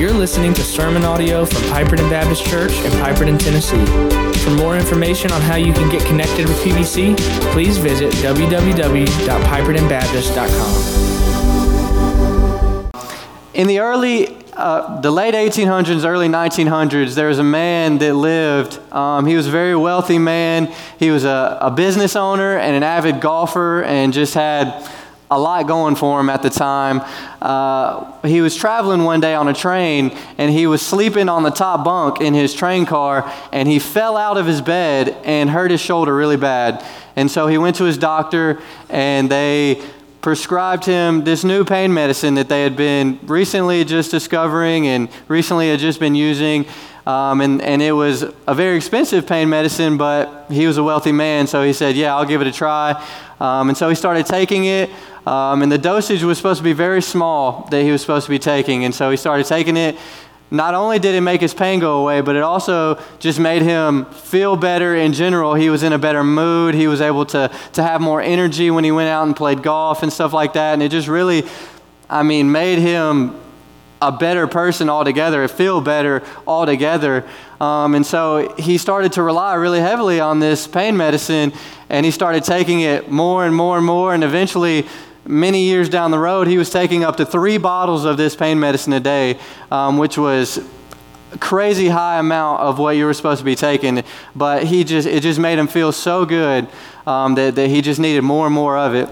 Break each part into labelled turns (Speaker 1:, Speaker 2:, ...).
Speaker 1: You're listening to sermon audio from Piperton Baptist Church in Piperton, Tennessee. For more information on how you can get connected with PBC, please visit www.pipertonbaptist.com.
Speaker 2: In the early, uh, the late 1800s, early 1900s, there was a man that lived. Um, he was a very wealthy man. He was a, a business owner and an avid golfer, and just had a lot going for him at the time. Uh, he was traveling one day on a train and he was sleeping on the top bunk in his train car and he fell out of his bed and hurt his shoulder really bad. And so he went to his doctor and they prescribed him this new pain medicine that they had been recently just discovering and recently had just been using. Um, and, and it was a very expensive pain medicine, but he was a wealthy man, so he said, Yeah, I'll give it a try. Um, and so he started taking it. Um, and the dosage was supposed to be very small that he was supposed to be taking. And so he started taking it. Not only did it make his pain go away, but it also just made him feel better in general. He was in a better mood. He was able to, to have more energy when he went out and played golf and stuff like that. And it just really, I mean, made him a better person altogether, feel better altogether. Um, and so he started to rely really heavily on this pain medicine, and he started taking it more and more and more, and eventually many years down the road, he was taking up to three bottles of this pain medicine a day, um, which was crazy high amount of what you were supposed to be taking. But he just it just made him feel so good um, that, that he just needed more and more of it.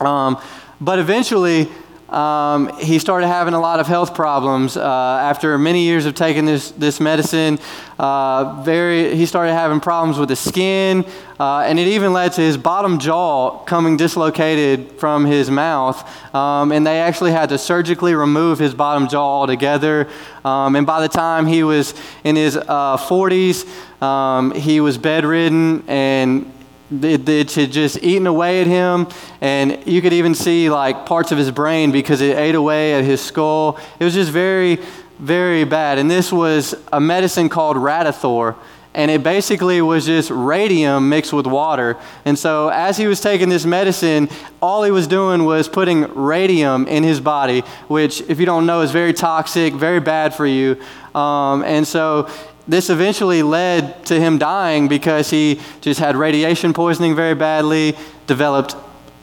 Speaker 2: Um, but eventually, um, he started having a lot of health problems uh, after many years of taking this, this medicine. Uh, very, he started having problems with his skin, uh, and it even led to his bottom jaw coming dislocated from his mouth. Um, and they actually had to surgically remove his bottom jaw altogether. Um, and by the time he was in his 40s, uh, um, he was bedridden and it, it had just eaten away at him, and you could even see like parts of his brain because it ate away at his skull. It was just very, very bad. And this was a medicine called Radithor, and it basically was just radium mixed with water. And so, as he was taking this medicine, all he was doing was putting radium in his body, which, if you don't know, is very toxic, very bad for you. Um, and so, this eventually led to him dying because he just had radiation poisoning very badly, developed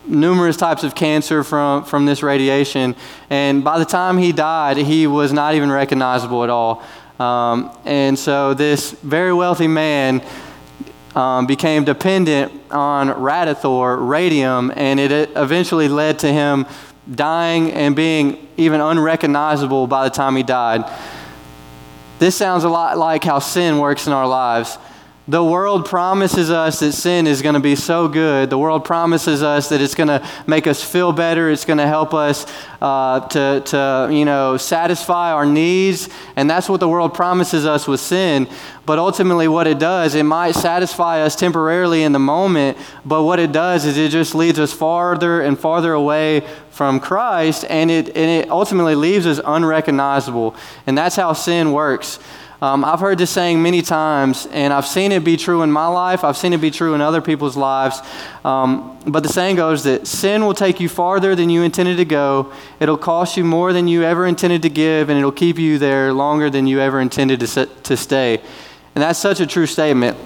Speaker 2: numerous types of cancer from, from this radiation. And by the time he died, he was not even recognizable at all. Um, and so this very wealthy man um, became dependent on Radithor, radium, and it eventually led to him dying and being even unrecognizable by the time he died. This sounds a lot like how sin works in our lives. The world promises us that sin is going to be so good. The world promises us that it's going to make us feel better. It's going to help us uh, to, to, you know, satisfy our needs. And that's what the world promises us with sin. But ultimately, what it does, it might satisfy us temporarily in the moment. But what it does is it just leads us farther and farther away from Christ. And it, and it ultimately leaves us unrecognizable. And that's how sin works. Um, I've heard this saying many times, and I've seen it be true in my life. I've seen it be true in other people's lives. Um, but the saying goes that sin will take you farther than you intended to go. It'll cost you more than you ever intended to give, and it'll keep you there longer than you ever intended to, sit, to stay. And that's such a true statement.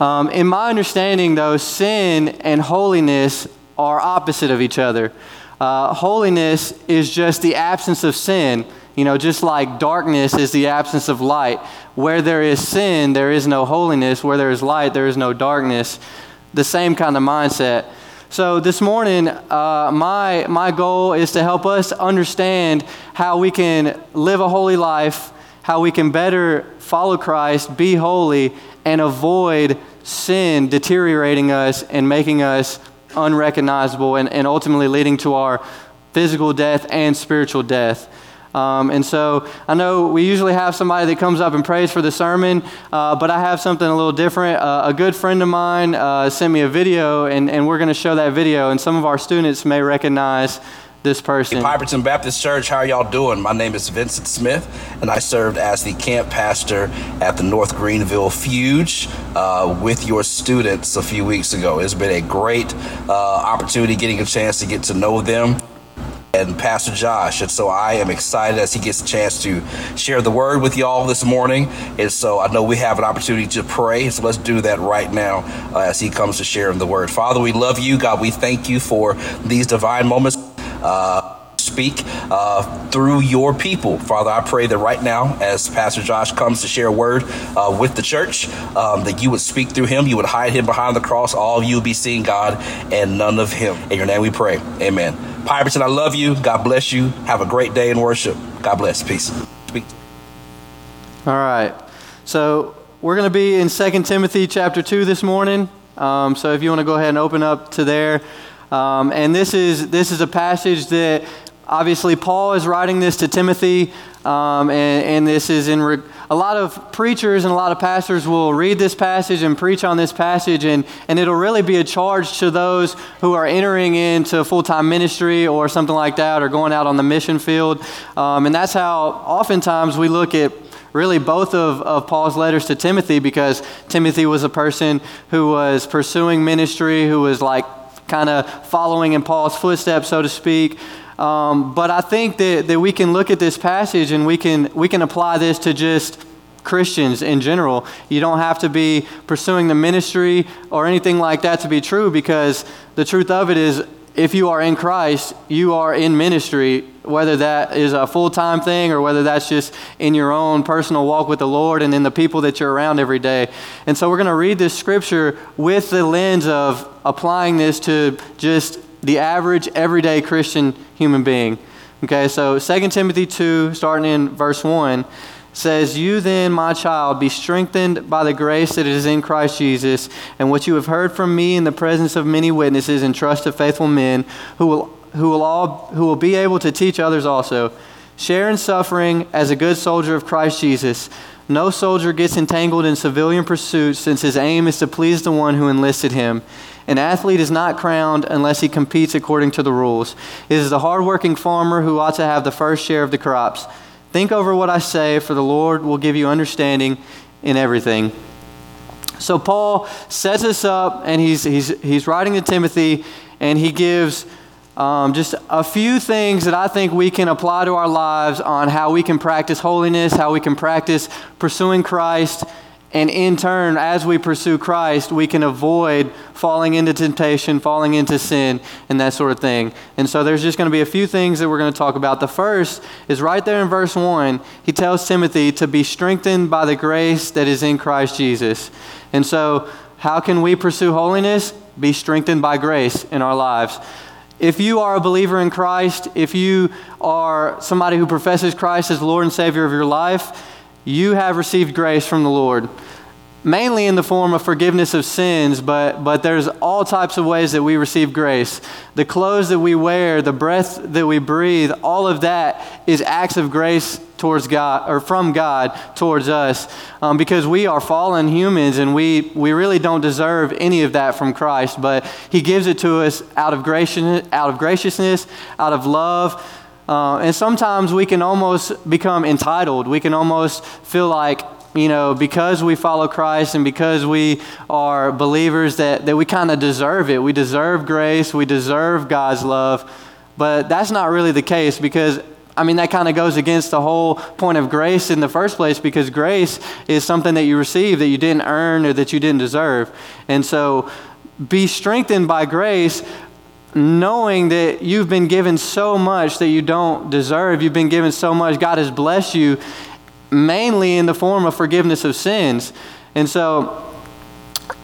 Speaker 2: Um, in my understanding, though, sin and holiness are opposite of each other. Uh, holiness is just the absence of sin. You know, just like darkness is the absence of light. Where there is sin, there is no holiness. Where there is light, there is no darkness. The same kind of mindset. So this morning, uh, my, my goal is to help us understand how we can live a holy life, how we can better follow Christ, be holy, and avoid sin deteriorating us and making us unrecognizable and, and ultimately leading to our physical death and spiritual death. Um, and so I know we usually have somebody that comes up and prays for the sermon, uh, but I have something a little different. Uh, a good friend of mine uh, sent me a video, and, and we're going to show that video, and some of our students may recognize this person.
Speaker 3: Piperton Baptist Church, how are y'all doing? My name is Vincent Smith, and I served as the camp pastor at the North Greenville Fuge uh, with your students a few weeks ago. It's been a great uh, opportunity getting a chance to get to know them and Pastor Josh. And so I am excited as he gets a chance to share the word with y'all this morning. And so I know we have an opportunity to pray. So let's do that right now uh, as he comes to share in the word. Father, we love you. God, we thank you for these divine moments. Uh, speak uh, through your people. Father, I pray that right now, as Pastor Josh comes to share a word uh, with the church, um, that you would speak through him. You would hide him behind the cross. All of you would be seeing God and none of him. In your name we pray. Amen. Pirates, I love you. God bless you. Have a great day in worship. God bless. Peace. Speak.
Speaker 2: All right. So we're going to be in 2 Timothy chapter 2 this morning. Um, so if you want to go ahead and open up to there. Um, and this is, this is a passage that Obviously, Paul is writing this to Timothy, um, and, and, this is in re- a lot of preachers and a lot of pastors will read this passage and preach on this passage, and, and it'll really be a charge to those who are entering into full time ministry or something like that, or going out on the mission field. Um, and that's how oftentimes we look at really both of, of Paul's letters to Timothy because Timothy was a person who was pursuing ministry, who was like kind of following in Paul's footsteps, so to speak. Um, but I think that, that we can look at this passage and we can, we can apply this to just Christians in general. You don't have to be pursuing the ministry or anything like that to be true because the truth of it is, if you are in Christ, you are in ministry, whether that is a full time thing or whether that's just in your own personal walk with the Lord and in the people that you're around every day. And so we're going to read this scripture with the lens of applying this to just the average, everyday Christian human being. Okay, so 2 Timothy 2, starting in verse 1, says, You then, my child, be strengthened by the grace that is in Christ Jesus, and what you have heard from me in the presence of many witnesses and trusted faithful men who will, who will, all, who will be able to teach others also. Share in suffering as a good soldier of Christ Jesus. No soldier gets entangled in civilian pursuits since his aim is to please the one who enlisted him. An athlete is not crowned unless he competes according to the rules. It is the hardworking farmer who ought to have the first share of the crops. Think over what I say, for the Lord will give you understanding in everything. So Paul sets us up, and he's, he's, he's writing to Timothy, and he gives um, just a few things that I think we can apply to our lives on how we can practice holiness, how we can practice pursuing Christ, and in turn, as we pursue Christ, we can avoid falling into temptation, falling into sin, and that sort of thing. And so there's just going to be a few things that we're going to talk about. The first is right there in verse 1. He tells Timothy to be strengthened by the grace that is in Christ Jesus. And so, how can we pursue holiness? Be strengthened by grace in our lives. If you are a believer in Christ, if you are somebody who professes Christ as Lord and Savior of your life, you have received grace from the Lord mainly in the form of forgiveness of sins, but, but there's all types of ways that we receive grace. The clothes that we wear, the breath that we breathe, all of that is acts of grace towards God or from God towards us um, because we are fallen humans and we, we really don't deserve any of that from Christ, but He gives it to us out of, gracious, out of graciousness, out of love. Uh, and sometimes we can almost become entitled. We can almost feel like, you know, because we follow Christ and because we are believers, that, that we kind of deserve it. We deserve grace, we deserve God's love. But that's not really the case because, I mean, that kind of goes against the whole point of grace in the first place because grace is something that you receive that you didn't earn or that you didn't deserve. And so, be strengthened by grace knowing that you've been given so much that you don't deserve. You've been given so much. God has blessed you mainly in the form of forgiveness of sins. And so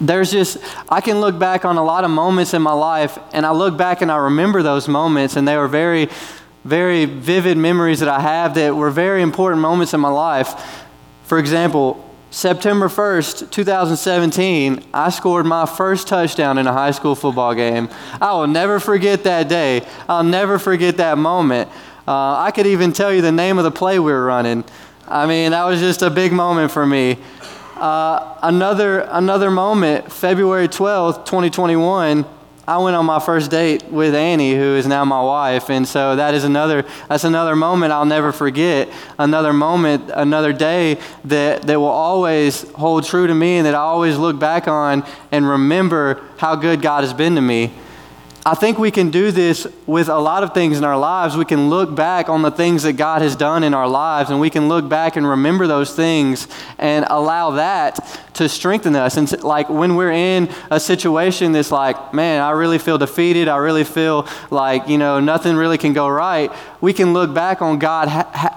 Speaker 2: there's just, I can look back on a lot of moments in my life, and I look back and I remember those moments, and they were very, very vivid memories that I have that were very important moments in my life. For example, September 1st, 2017, I scored my first touchdown in a high school football game. I will never forget that day. I'll never forget that moment. Uh, I could even tell you the name of the play we were running. I mean, that was just a big moment for me. Uh, another, another moment, February 12th, 2021, I went on my first date with Annie, who is now my wife, and so that is another that's another moment I'll never forget. Another moment, another day that, that will always hold true to me and that I always look back on and remember how good God has been to me. I think we can do this with a lot of things in our lives. We can look back on the things that God has done in our lives, and we can look back and remember those things and allow that to strengthen us. And like when we're in a situation that's like, man, I really feel defeated, I really feel like, you know, nothing really can go right, we can look back on God,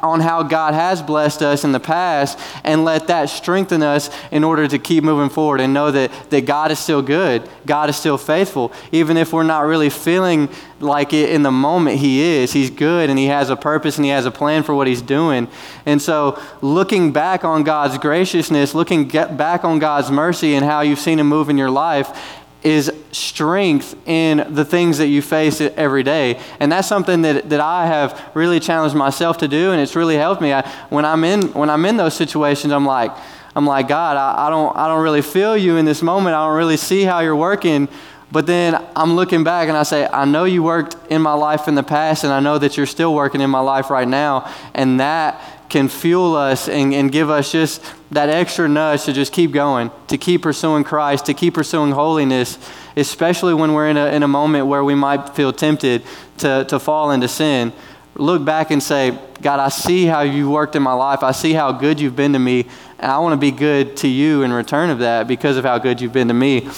Speaker 2: on how God has blessed us in the past and let that strengthen us in order to keep moving forward and know that, that God is still good, God is still faithful. Even if we're not really feeling like it in the moment, He is. He's good and He has a purpose and He has a plan for what He's doing. And so, looking back on God's graciousness, looking back on God's mercy and how you've seen Him move in your life is strength in the things that you face every day. And that's something that, that I have really challenged myself to do, and it's really helped me. I, when, I'm in, when I'm in those situations, I'm like, I'm like, God, I, I, don't, I don't really feel you in this moment. I don't really see how you're working. But then I'm looking back and I say, I know you worked in my life in the past, and I know that you're still working in my life right now. And that can fuel us and, and give us just that extra nudge to just keep going, to keep pursuing Christ, to keep pursuing holiness, especially when we're in a, in a moment where we might feel tempted to, to fall into sin. Look back and say, God, I see how you worked in my life. I see how good you've been to me. And I want to be good to you in return of that because of how good you've been to me.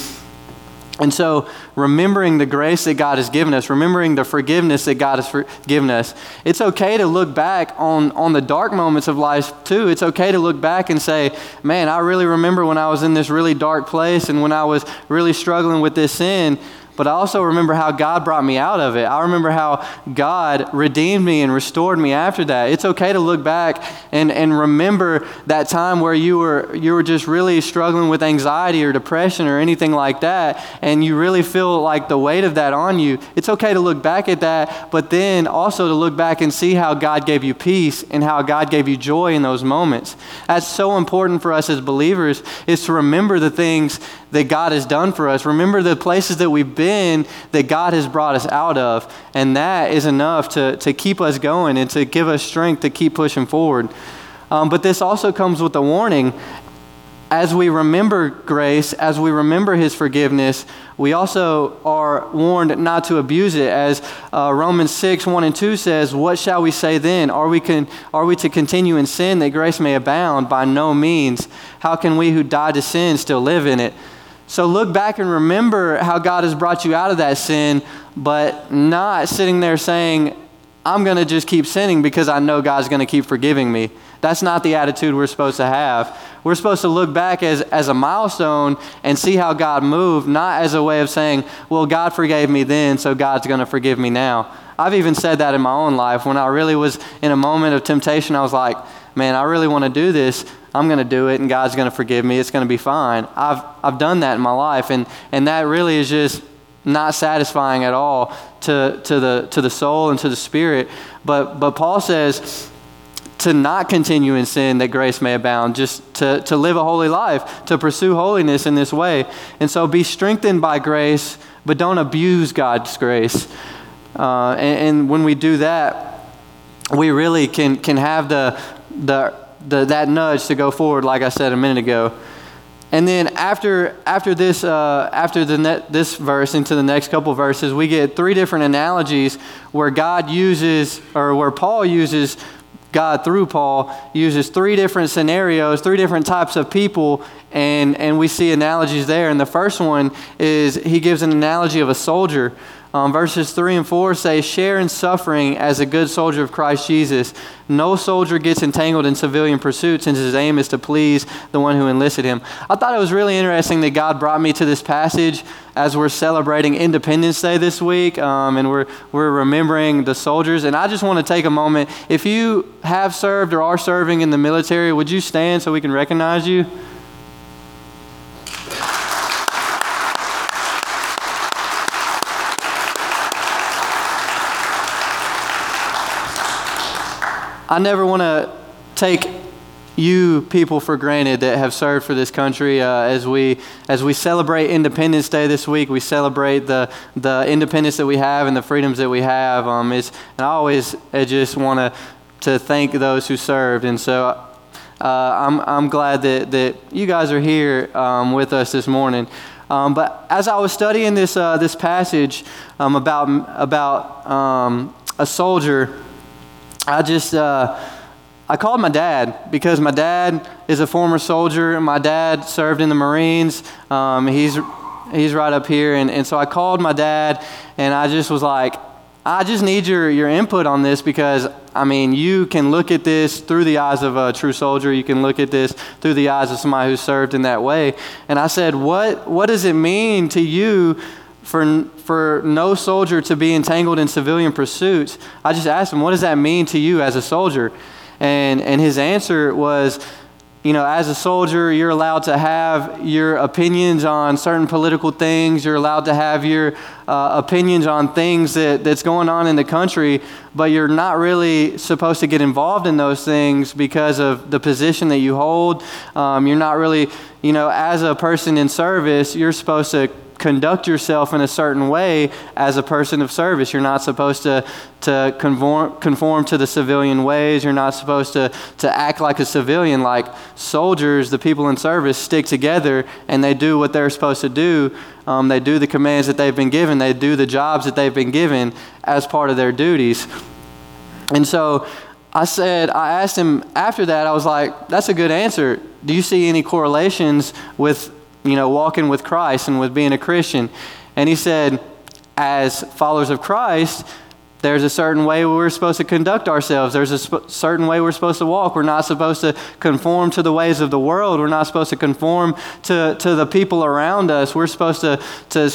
Speaker 2: And so, remembering the grace that God has given us, remembering the forgiveness that God has given us, it's okay to look back on, on the dark moments of life too. It's okay to look back and say, man, I really remember when I was in this really dark place and when I was really struggling with this sin but I also remember how God brought me out of it. I remember how God redeemed me and restored me after that. It's okay to look back and, and remember that time where you were, you were just really struggling with anxiety or depression or anything like that, and you really feel like the weight of that on you. It's okay to look back at that, but then also to look back and see how God gave you peace and how God gave you joy in those moments. That's so important for us as believers is to remember the things that God has done for us. Remember the places that we've been that God has brought us out of. And that is enough to, to keep us going and to give us strength to keep pushing forward. Um, but this also comes with a warning. As we remember grace, as we remember his forgiveness, we also are warned not to abuse it. As uh, Romans 6, 1 and 2 says, What shall we say then? Are we, con- are we to continue in sin that grace may abound? By no means. How can we who died to sin still live in it? So look back and remember how God has brought you out of that sin, but not sitting there saying, I'm going to just keep sinning because I know God's going to keep forgiving me. That's not the attitude we're supposed to have. We're supposed to look back as, as a milestone and see how God moved, not as a way of saying, well, God forgave me then, so God's going to forgive me now. I've even said that in my own life. When I really was in a moment of temptation, I was like, man, I really want to do this. I'm going to do it and God's going to forgive me. It's going to be fine. I've, I've done that in my life. And, and that really is just not satisfying at all to, to, the, to the soul and to the spirit. But, but Paul says to not continue in sin that grace may abound, just to, to live a holy life, to pursue holiness in this way. And so be strengthened by grace, but don't abuse God's grace. Uh, and, and when we do that, we really can, can have the, the the, that nudge to go forward, like I said a minute ago. And then after, after, this, uh, after the net, this verse into the next couple verses, we get three different analogies where God uses, or where Paul uses, God through Paul uses three different scenarios, three different types of people, and, and we see analogies there. And the first one is he gives an analogy of a soldier um, verses 3 and 4 say, Share in suffering as a good soldier of Christ Jesus. No soldier gets entangled in civilian pursuits since his aim is to please the one who enlisted him. I thought it was really interesting that God brought me to this passage as we're celebrating Independence Day this week um, and we're, we're remembering the soldiers. And I just want to take a moment. If you have served or are serving in the military, would you stand so we can recognize you? I never want to take you people for granted that have served for this country. Uh, as we as we celebrate Independence Day this week, we celebrate the the independence that we have and the freedoms that we have. Um, it's, and I always I just want to to thank those who served, and so. Uh, I'm, I'm glad that, that you guys are here um, with us this morning. Um, but as I was studying this, uh, this passage um, about, about um, a soldier, I just uh, I called my dad because my dad is a former soldier. My dad served in the Marines. Um, he's he's right up here, and, and so I called my dad, and I just was like, I just need your, your input on this because, I mean, you can look at this through the eyes of a true soldier. You can look at this through the eyes of somebody who served in that way. And I said, What, what does it mean to you for, for no soldier to be entangled in civilian pursuits? I just asked him, What does that mean to you as a soldier? And, and his answer was, you know, as a soldier, you're allowed to have your opinions on certain political things. You're allowed to have your uh, opinions on things that, that's going on in the country, but you're not really supposed to get involved in those things because of the position that you hold. Um, you're not really, you know, as a person in service, you're supposed to conduct yourself in a certain way as a person of service. You're not supposed to, to conform, conform to the civilian ways. You're not supposed to, to act like a civilian. Like soldiers, the people in service, stick together and they do what they're supposed to do. Um, they do the commands that they've been given, they do the jobs that they've been given as part of their duties. And so I said, I asked him after that, I was like, that's a good answer. Do you see any correlations with you know, walking with Christ and with being a Christian. And he said, as followers of Christ, there's a certain way we're supposed to conduct ourselves. There's a sp- certain way we're supposed to walk. We're not supposed to conform to the ways of the world. We're not supposed to conform to, to the people around us. We're supposed to, to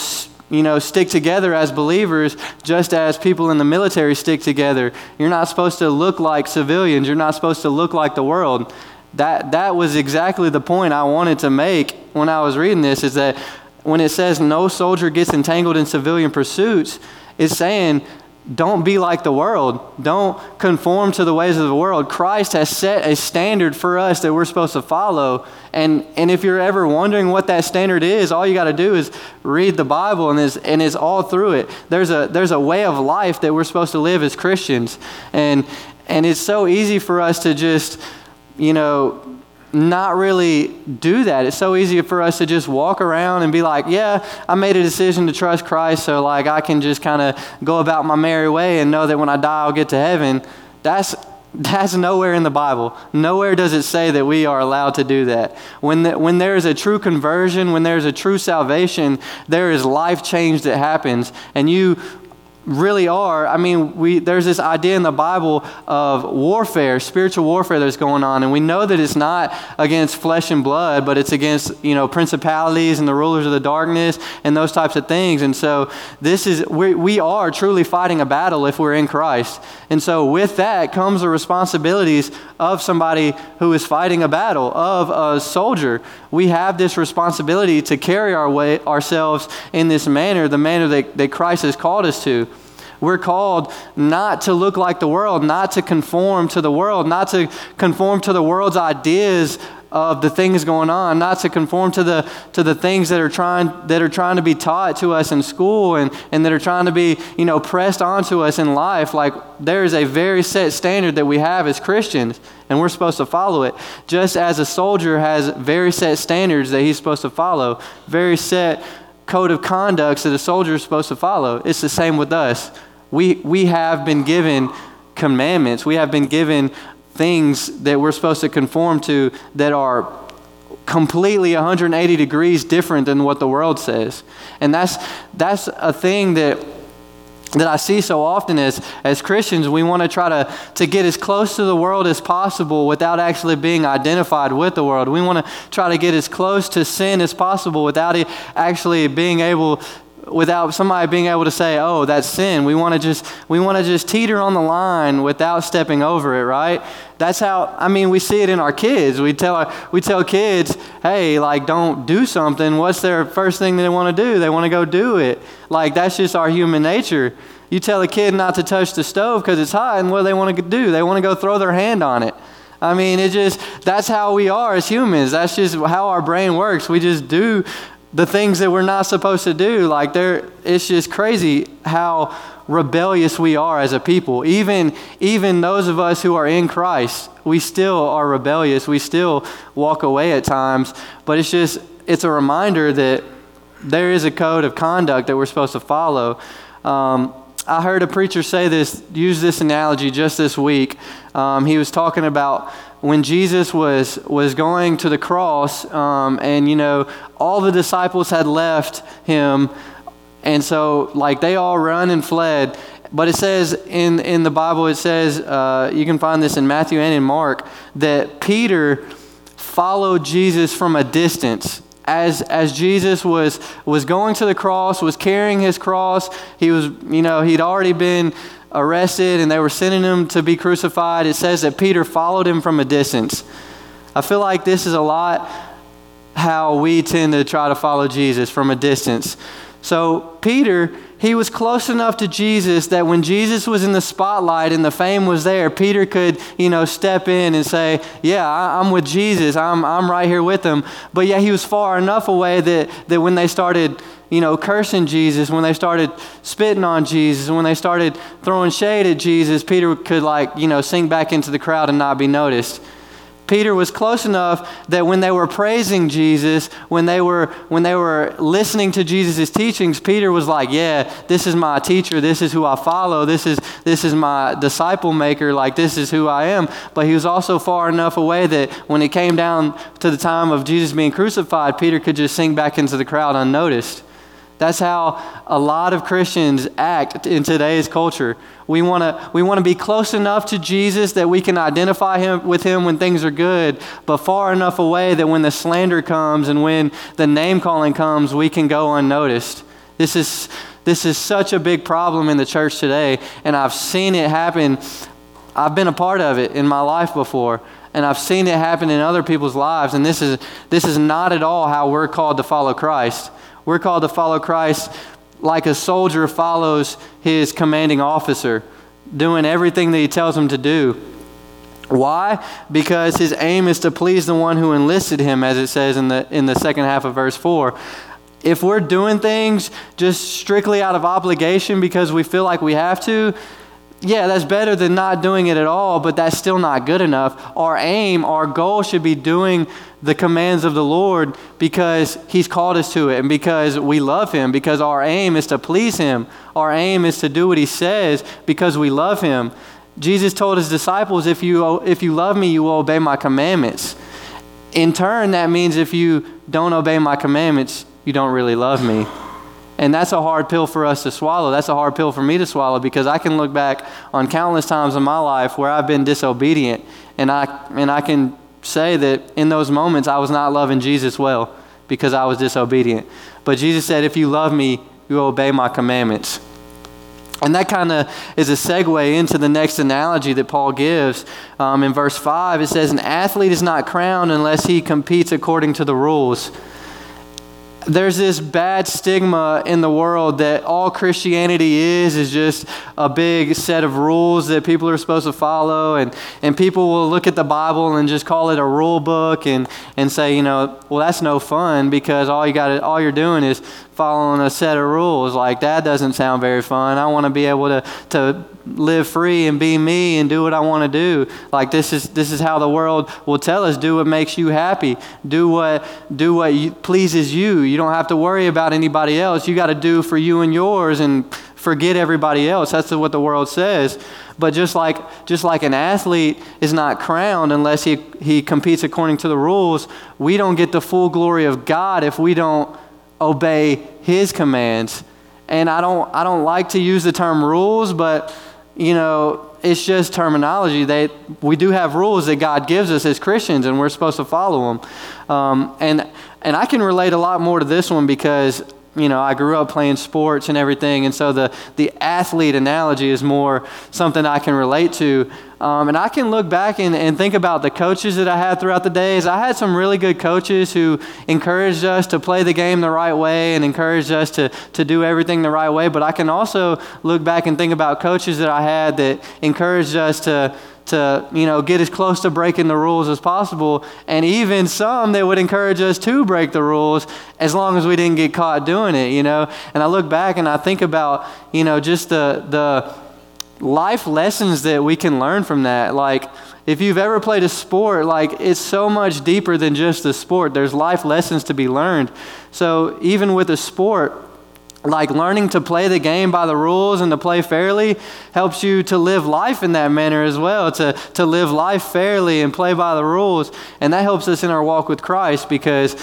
Speaker 2: you know, stick together as believers just as people in the military stick together. You're not supposed to look like civilians. You're not supposed to look like the world that, that was exactly the point I wanted to make when I was reading this is that when it says no soldier gets entangled in civilian pursuits, it's saying don't be like the world. Don't conform to the ways of the world. Christ has set a standard for us that we're supposed to follow. And, and if you're ever wondering what that standard is, all you got to do is read the Bible, and it's, and it's all through it. There's a, there's a way of life that we're supposed to live as Christians. And, and it's so easy for us to just you know, not really do that. It's so easy for us to just walk around and be like, yeah, I made a decision to trust Christ, so like I can just kind of go about my merry way and know that when I die I'll get to heaven. That's that's nowhere in the Bible. Nowhere does it say that we are allowed to do that. When, the, when there is a true conversion, when there is a true salvation, there is life change that happens. And you really are. I mean, we, there's this idea in the Bible of warfare, spiritual warfare that's going on, and we know that it's not against flesh and blood, but it's against you know principalities and the rulers of the darkness and those types of things. And so this is we, we are truly fighting a battle if we're in Christ. And so with that comes the responsibilities of somebody who is fighting a battle, of a soldier. We have this responsibility to carry our way ourselves in this manner, the manner that, that Christ has called us to. We're called not to look like the world, not to conform to the world, not to conform to the world's ideas of the things going on, not to conform to the to the things that are trying that are trying to be taught to us in school and, and that are trying to be, you know, pressed onto us in life. Like there is a very set standard that we have as Christians, and we're supposed to follow it. Just as a soldier has very set standards that he's supposed to follow, very set code of conducts that a soldier is supposed to follow. It's the same with us. We, we have been given commandments, we have been given things that we're supposed to conform to that are completely 180 degrees different than what the world says. And that's, that's a thing that that I see so often as, as Christians, we want to try to, to get as close to the world as possible without actually being identified with the world. We want to try to get as close to sin as possible without actually being able without somebody being able to say, "Oh, that's sin." We want to just we want to just teeter on the line without stepping over it, right? That's how I mean, we see it in our kids. We tell we tell kids, "Hey, like don't do something." What's their first thing they want to do? They want to go do it. Like that's just our human nature. You tell a kid not to touch the stove because it's hot, and what do they want to do? They want to go throw their hand on it. I mean, it just, that's how we are as humans. That's just how our brain works. We just do the things that we're not supposed to do. Like there, it's just crazy how rebellious we are as a people. Even even those of us who are in Christ, we still are rebellious. We still walk away at times. But it's just it's a reminder that there is a code of conduct that we're supposed to follow. Um, I heard a preacher say this, use this analogy just this week. Um, he was talking about when Jesus was was going to the cross, um, and you know all the disciples had left him, and so like they all run and fled. But it says in in the Bible, it says uh, you can find this in Matthew and in Mark that Peter followed Jesus from a distance as, as Jesus was, was going to the cross, was carrying his cross, he was, you know, he'd already been arrested and they were sending him to be crucified. It says that Peter followed him from a distance. I feel like this is a lot how we tend to try to follow Jesus from a distance. So, Peter, he was close enough to Jesus that when Jesus was in the spotlight and the fame was there, Peter could, you know, step in and say, Yeah, I, am with Jesus. I'm, I'm right here with him. But yeah, he was far enough away that, that when they started, you know, cursing Jesus, when they started spitting on Jesus, when they started throwing shade at Jesus, Peter could, like, you know, sink back into the crowd and not be noticed. Peter was close enough that when they were praising Jesus, when they were when they were listening to Jesus' teachings, Peter was like, "Yeah, this is my teacher. This is who I follow. This is this is my disciple maker. Like this is who I am." But he was also far enough away that when it came down to the time of Jesus being crucified, Peter could just sink back into the crowd unnoticed. That's how a lot of Christians act in today's culture. We want to we want to be close enough to Jesus that we can identify him with him when things are good, but far enough away that when the slander comes and when the name calling comes, we can go unnoticed. This is this is such a big problem in the church today, and I've seen it happen. I've been a part of it in my life before and I've seen it happen in other people's lives and this is this is not at all how we're called to follow Christ. We're called to follow Christ like a soldier follows his commanding officer, doing everything that he tells him to do. Why? Because his aim is to please the one who enlisted him, as it says in the, in the second half of verse 4. If we're doing things just strictly out of obligation because we feel like we have to, yeah, that's better than not doing it at all, but that's still not good enough. Our aim, our goal should be doing the commands of the Lord because He's called us to it and because we love Him, because our aim is to please Him. Our aim is to do what He says because we love Him. Jesus told His disciples, if you, if you love me, you will obey my commandments. In turn, that means if you don't obey my commandments, you don't really love me. And that's a hard pill for us to swallow. That's a hard pill for me to swallow because I can look back on countless times in my life where I've been disobedient. And I, and I can say that in those moments I was not loving Jesus well because I was disobedient. But Jesus said, If you love me, you obey my commandments. And that kind of is a segue into the next analogy that Paul gives. Um, in verse 5, it says, An athlete is not crowned unless he competes according to the rules there's this bad stigma in the world that all Christianity is is just a big set of rules that people are supposed to follow. And, and people will look at the Bible and just call it a rule book and, and say, you know, well that's no fun because all you got all you're doing is following a set of rules. Like that doesn't sound very fun. I want to be able to, to live free and be me and do what I want to do. Like this is this is how the world will tell us do what makes you happy. Do what do what you, pleases you. You don't have to worry about anybody else. You got to do for you and yours and forget everybody else. That's what the world says. But just like just like an athlete is not crowned unless he he competes according to the rules, we don't get the full glory of God if we don't obey his commands. And I don't I don't like to use the term rules, but you know, it's just terminology. They, we do have rules that God gives us as Christians, and we're supposed to follow them. Um, and, and I can relate a lot more to this one because you know, I grew up playing sports and everything, and so the, the athlete analogy is more something I can relate to. Um, and I can look back and, and think about the coaches that I had throughout the days. I had some really good coaches who encouraged us to play the game the right way and encouraged us to, to do everything the right way. But I can also look back and think about coaches that I had that encouraged us to to you know get as close to breaking the rules as possible and even some that would encourage us to break the rules as long as we didn't get caught doing it you know and i look back and i think about you know just the the life lessons that we can learn from that like If you've ever played a sport, like it's so much deeper than just the sport. There's life lessons to be learned. So even with a sport, like learning to play the game by the rules and to play fairly helps you to live life in that manner as well, to, to live life fairly and play by the rules. And that helps us in our walk with Christ because,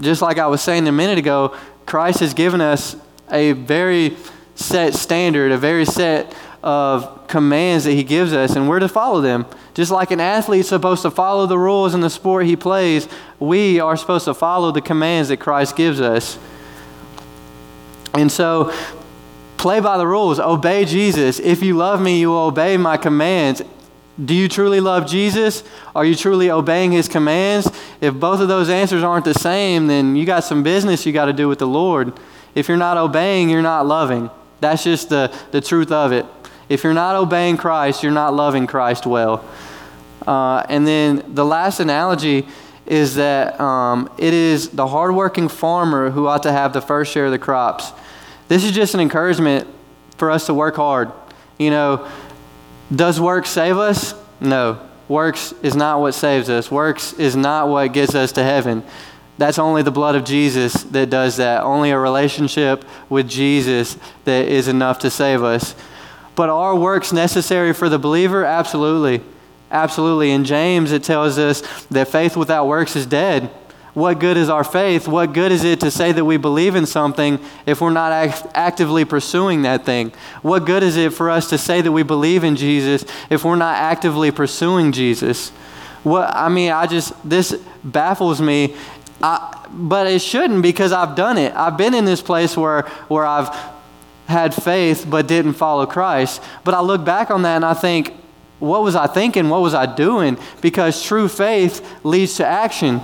Speaker 2: just like I was saying a minute ago, Christ has given us a very set standard, a very set of commands that he gives us, and we're to follow them. Just like an athlete's supposed to follow the rules in the sport he plays, we are supposed to follow the commands that Christ gives us. And so, play by the rules, obey Jesus. If you love me, you will obey my commands. Do you truly love Jesus? Are you truly obeying his commands? If both of those answers aren't the same, then you got some business you got to do with the Lord. If you're not obeying, you're not loving. That's just the, the truth of it. If you're not obeying Christ, you're not loving Christ well. Uh, and then the last analogy is that um, it is the hardworking farmer who ought to have the first share of the crops. This is just an encouragement for us to work hard. You know, does work save us? No. Works is not what saves us. Works is not what gets us to heaven. That's only the blood of Jesus that does that. Only a relationship with Jesus that is enough to save us. But are works necessary for the believer? Absolutely. Absolutely. In James, it tells us that faith without works is dead. What good is our faith? What good is it to say that we believe in something if we're not act- actively pursuing that thing? What good is it for us to say that we believe in Jesus if we're not actively pursuing Jesus? What I mean, I just this baffles me. I, but it shouldn't because I've done it. I've been in this place where where I've had faith but didn't follow Christ. But I look back on that and I think, what was I thinking? What was I doing? Because true faith leads to action.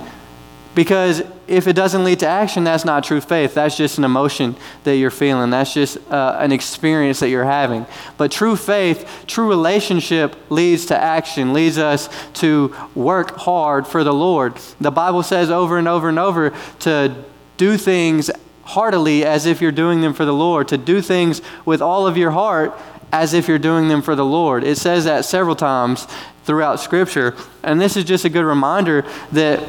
Speaker 2: Because if it doesn't lead to action, that's not true faith. That's just an emotion that you're feeling. That's just uh, an experience that you're having. But true faith, true relationship leads to action, leads us to work hard for the Lord. The Bible says over and over and over to do things heartily as if you're doing them for the Lord, to do things with all of your heart as if you're doing them for the Lord. It says that several times throughout Scripture. And this is just a good reminder that,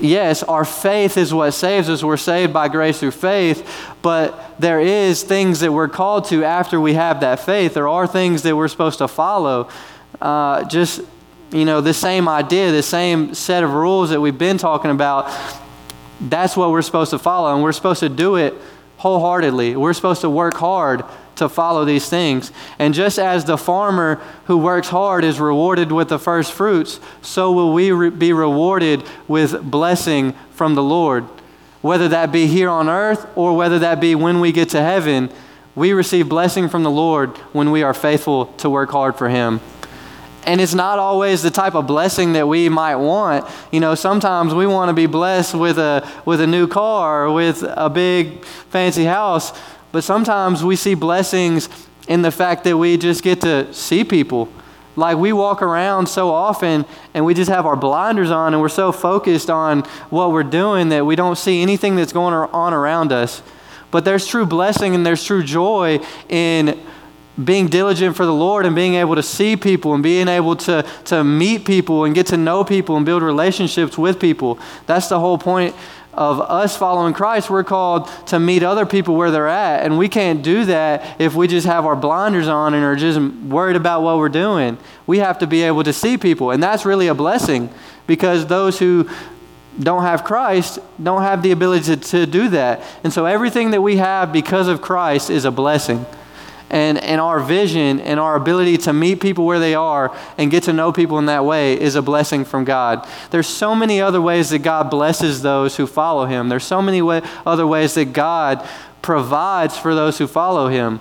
Speaker 2: yes, our faith is what saves us. We're saved by grace through faith, but there is things that we're called to after we have that faith. There are things that we're supposed to follow. Uh, just, you know, the same idea, the same set of rules that we've been talking about that's what we're supposed to follow, and we're supposed to do it wholeheartedly. We're supposed to work hard to follow these things. And just as the farmer who works hard is rewarded with the first fruits, so will we re- be rewarded with blessing from the Lord. Whether that be here on earth or whether that be when we get to heaven, we receive blessing from the Lord when we are faithful to work hard for Him. And it's not always the type of blessing that we might want. You know, sometimes we want to be blessed with a, with a new car with a big fancy house. But sometimes we see blessings in the fact that we just get to see people. Like we walk around so often and we just have our blinders on and we're so focused on what we're doing that we don't see anything that's going on around us. But there's true blessing and there's true joy in being diligent for the Lord and being able to see people and being able to, to meet people and get to know people and build relationships with people. That's the whole point of us following Christ. We're called to meet other people where they're at. And we can't do that if we just have our blinders on and are just worried about what we're doing. We have to be able to see people. And that's really a blessing because those who don't have Christ don't have the ability to, to do that. And so everything that we have because of Christ is a blessing and, and our vision and our ability to meet people where they are and get to know people in that way is a blessing from God. There's so many other ways that God blesses those who follow Him. There's so many way, other ways that God provides for those who follow Him.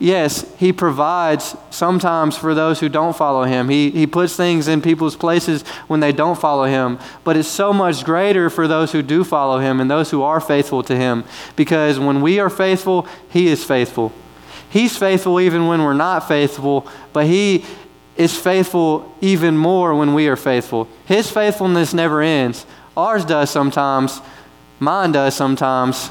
Speaker 2: Yes, He provides sometimes for those who don't follow Him. He, he puts things in people's places when they don't follow Him. But it's so much greater for those who do follow Him and those who are faithful to Him. Because when we are faithful, He is faithful. He's faithful even when we're not faithful, but He is faithful even more when we are faithful. His faithfulness never ends. Ours does sometimes, mine does sometimes,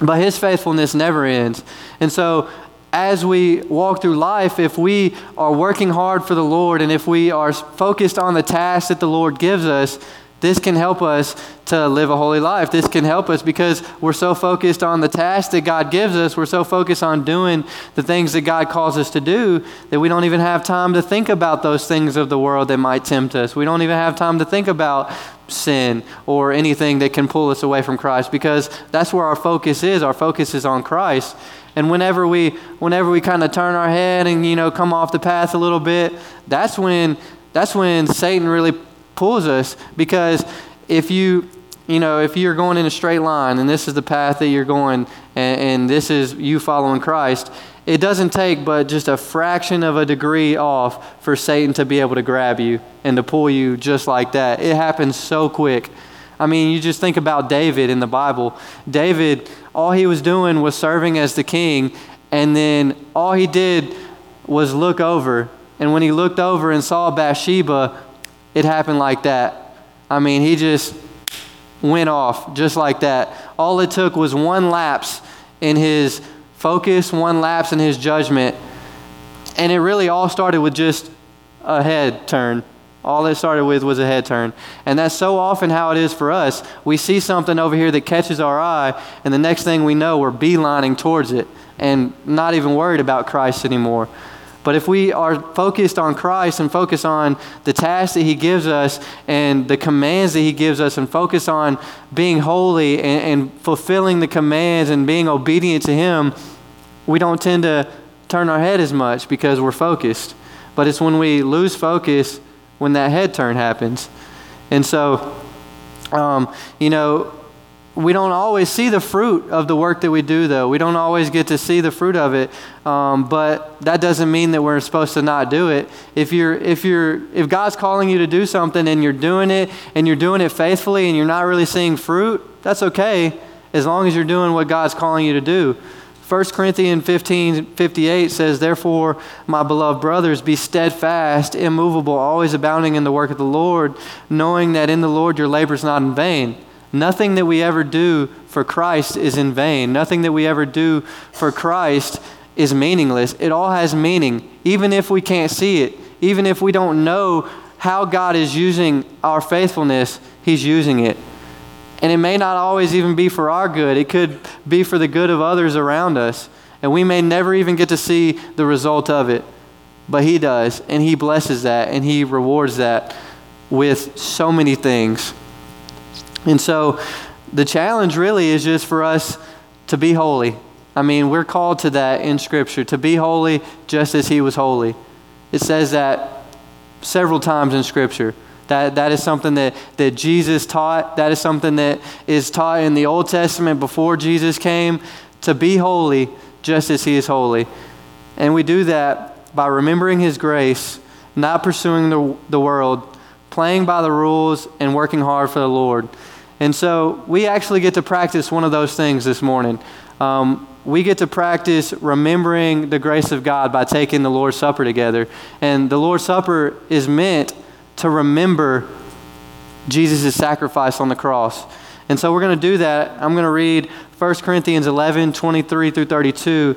Speaker 2: but His faithfulness never ends. And so as we walk through life, if we are working hard for the Lord and if we are focused on the task that the Lord gives us, this can help us to live a holy life. This can help us because we're so focused on the task that God gives us. We're so focused on doing the things that God calls us to do that we don't even have time to think about those things of the world that might tempt us. We don't even have time to think about sin or anything that can pull us away from Christ because that's where our focus is. Our focus is on Christ. And whenever we whenever we kind of turn our head and you know come off the path a little bit, that's when that's when Satan really pulls us because if you you know if you're going in a straight line and this is the path that you're going and, and this is you following christ it doesn't take but just a fraction of a degree off for satan to be able to grab you and to pull you just like that. It happens so quick. I mean you just think about david in the bible. David all he was doing was serving as the king and then all he did was look over. And when he looked over and saw bathsheba it happened like that. I mean, he just went off just like that. All it took was one lapse in his focus, one lapse in his judgment. And it really all started with just a head turn. All it started with was a head turn. And that's so often how it is for us. We see something over here that catches our eye, and the next thing we know, we're beelining towards it and not even worried about Christ anymore. But if we are focused on Christ and focus on the task that He gives us and the commands that He gives us and focus on being holy and, and, fulfilling the commands and being obedient to Him, we don't tend to turn our head as much because we're focused. But it's when we lose focus when that head turn happens. And so, um, you know, we don't always see the fruit of the work that we do, though. We don't always get to see the fruit of it, um, but that doesn't mean that we're supposed to not do it. If you're, if you're, if God's calling you to do something and you're doing it and you're doing it faithfully and you're not really seeing fruit, that's okay, as long as you're doing what God's calling you to do. 1 Corinthians 15 58 says, Therefore, my beloved brothers, be steadfast, immovable, always abounding in the work of the Lord, knowing that in the Lord your labor is not in vain. Nothing that we ever do for Christ is in vain. Nothing that we ever do for Christ is meaningless. It all has meaning, even if we can't see it, even if we don't know how God is using our faithfulness, He's using it. And it may not always even be for our good, it could be for the good of others around us. And we may never even get to see the result of it. But He does, and He blesses that, and He rewards that with so many things. And so the challenge really is just for us to be holy. I mean, we're called to that in Scripture, to be holy just as He was holy. It says that several times in Scripture. That, that is something that, that Jesus taught. That is something that is taught in the Old Testament before Jesus came to be holy just as He is holy. And we do that by remembering His grace, not pursuing the, the world, playing by the rules, and working hard for the Lord. And so we actually get to practice one of those things this morning. Um, we get to practice remembering the grace of God by taking the Lord's Supper together. And the Lord's Supper is meant to remember Jesus' sacrifice on the cross. And so we're going to do that. I'm going to read 1 Corinthians 11 23 through 32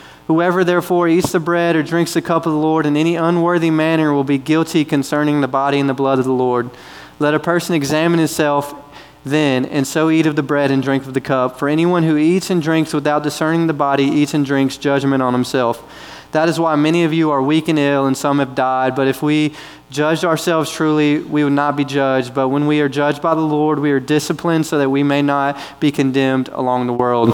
Speaker 2: Whoever therefore eats the bread or drinks the cup of the Lord in any unworthy manner will be guilty concerning the body and the blood of the Lord. Let a person examine himself then, and so eat of the bread and drink of the cup. For anyone who eats and drinks without discerning the body eats and drinks judgment on himself. That is why many of you are weak and ill, and some have died. But if we judged ourselves truly, we would not be judged. But when we are judged by the Lord, we are disciplined so that we may not be condemned along the world.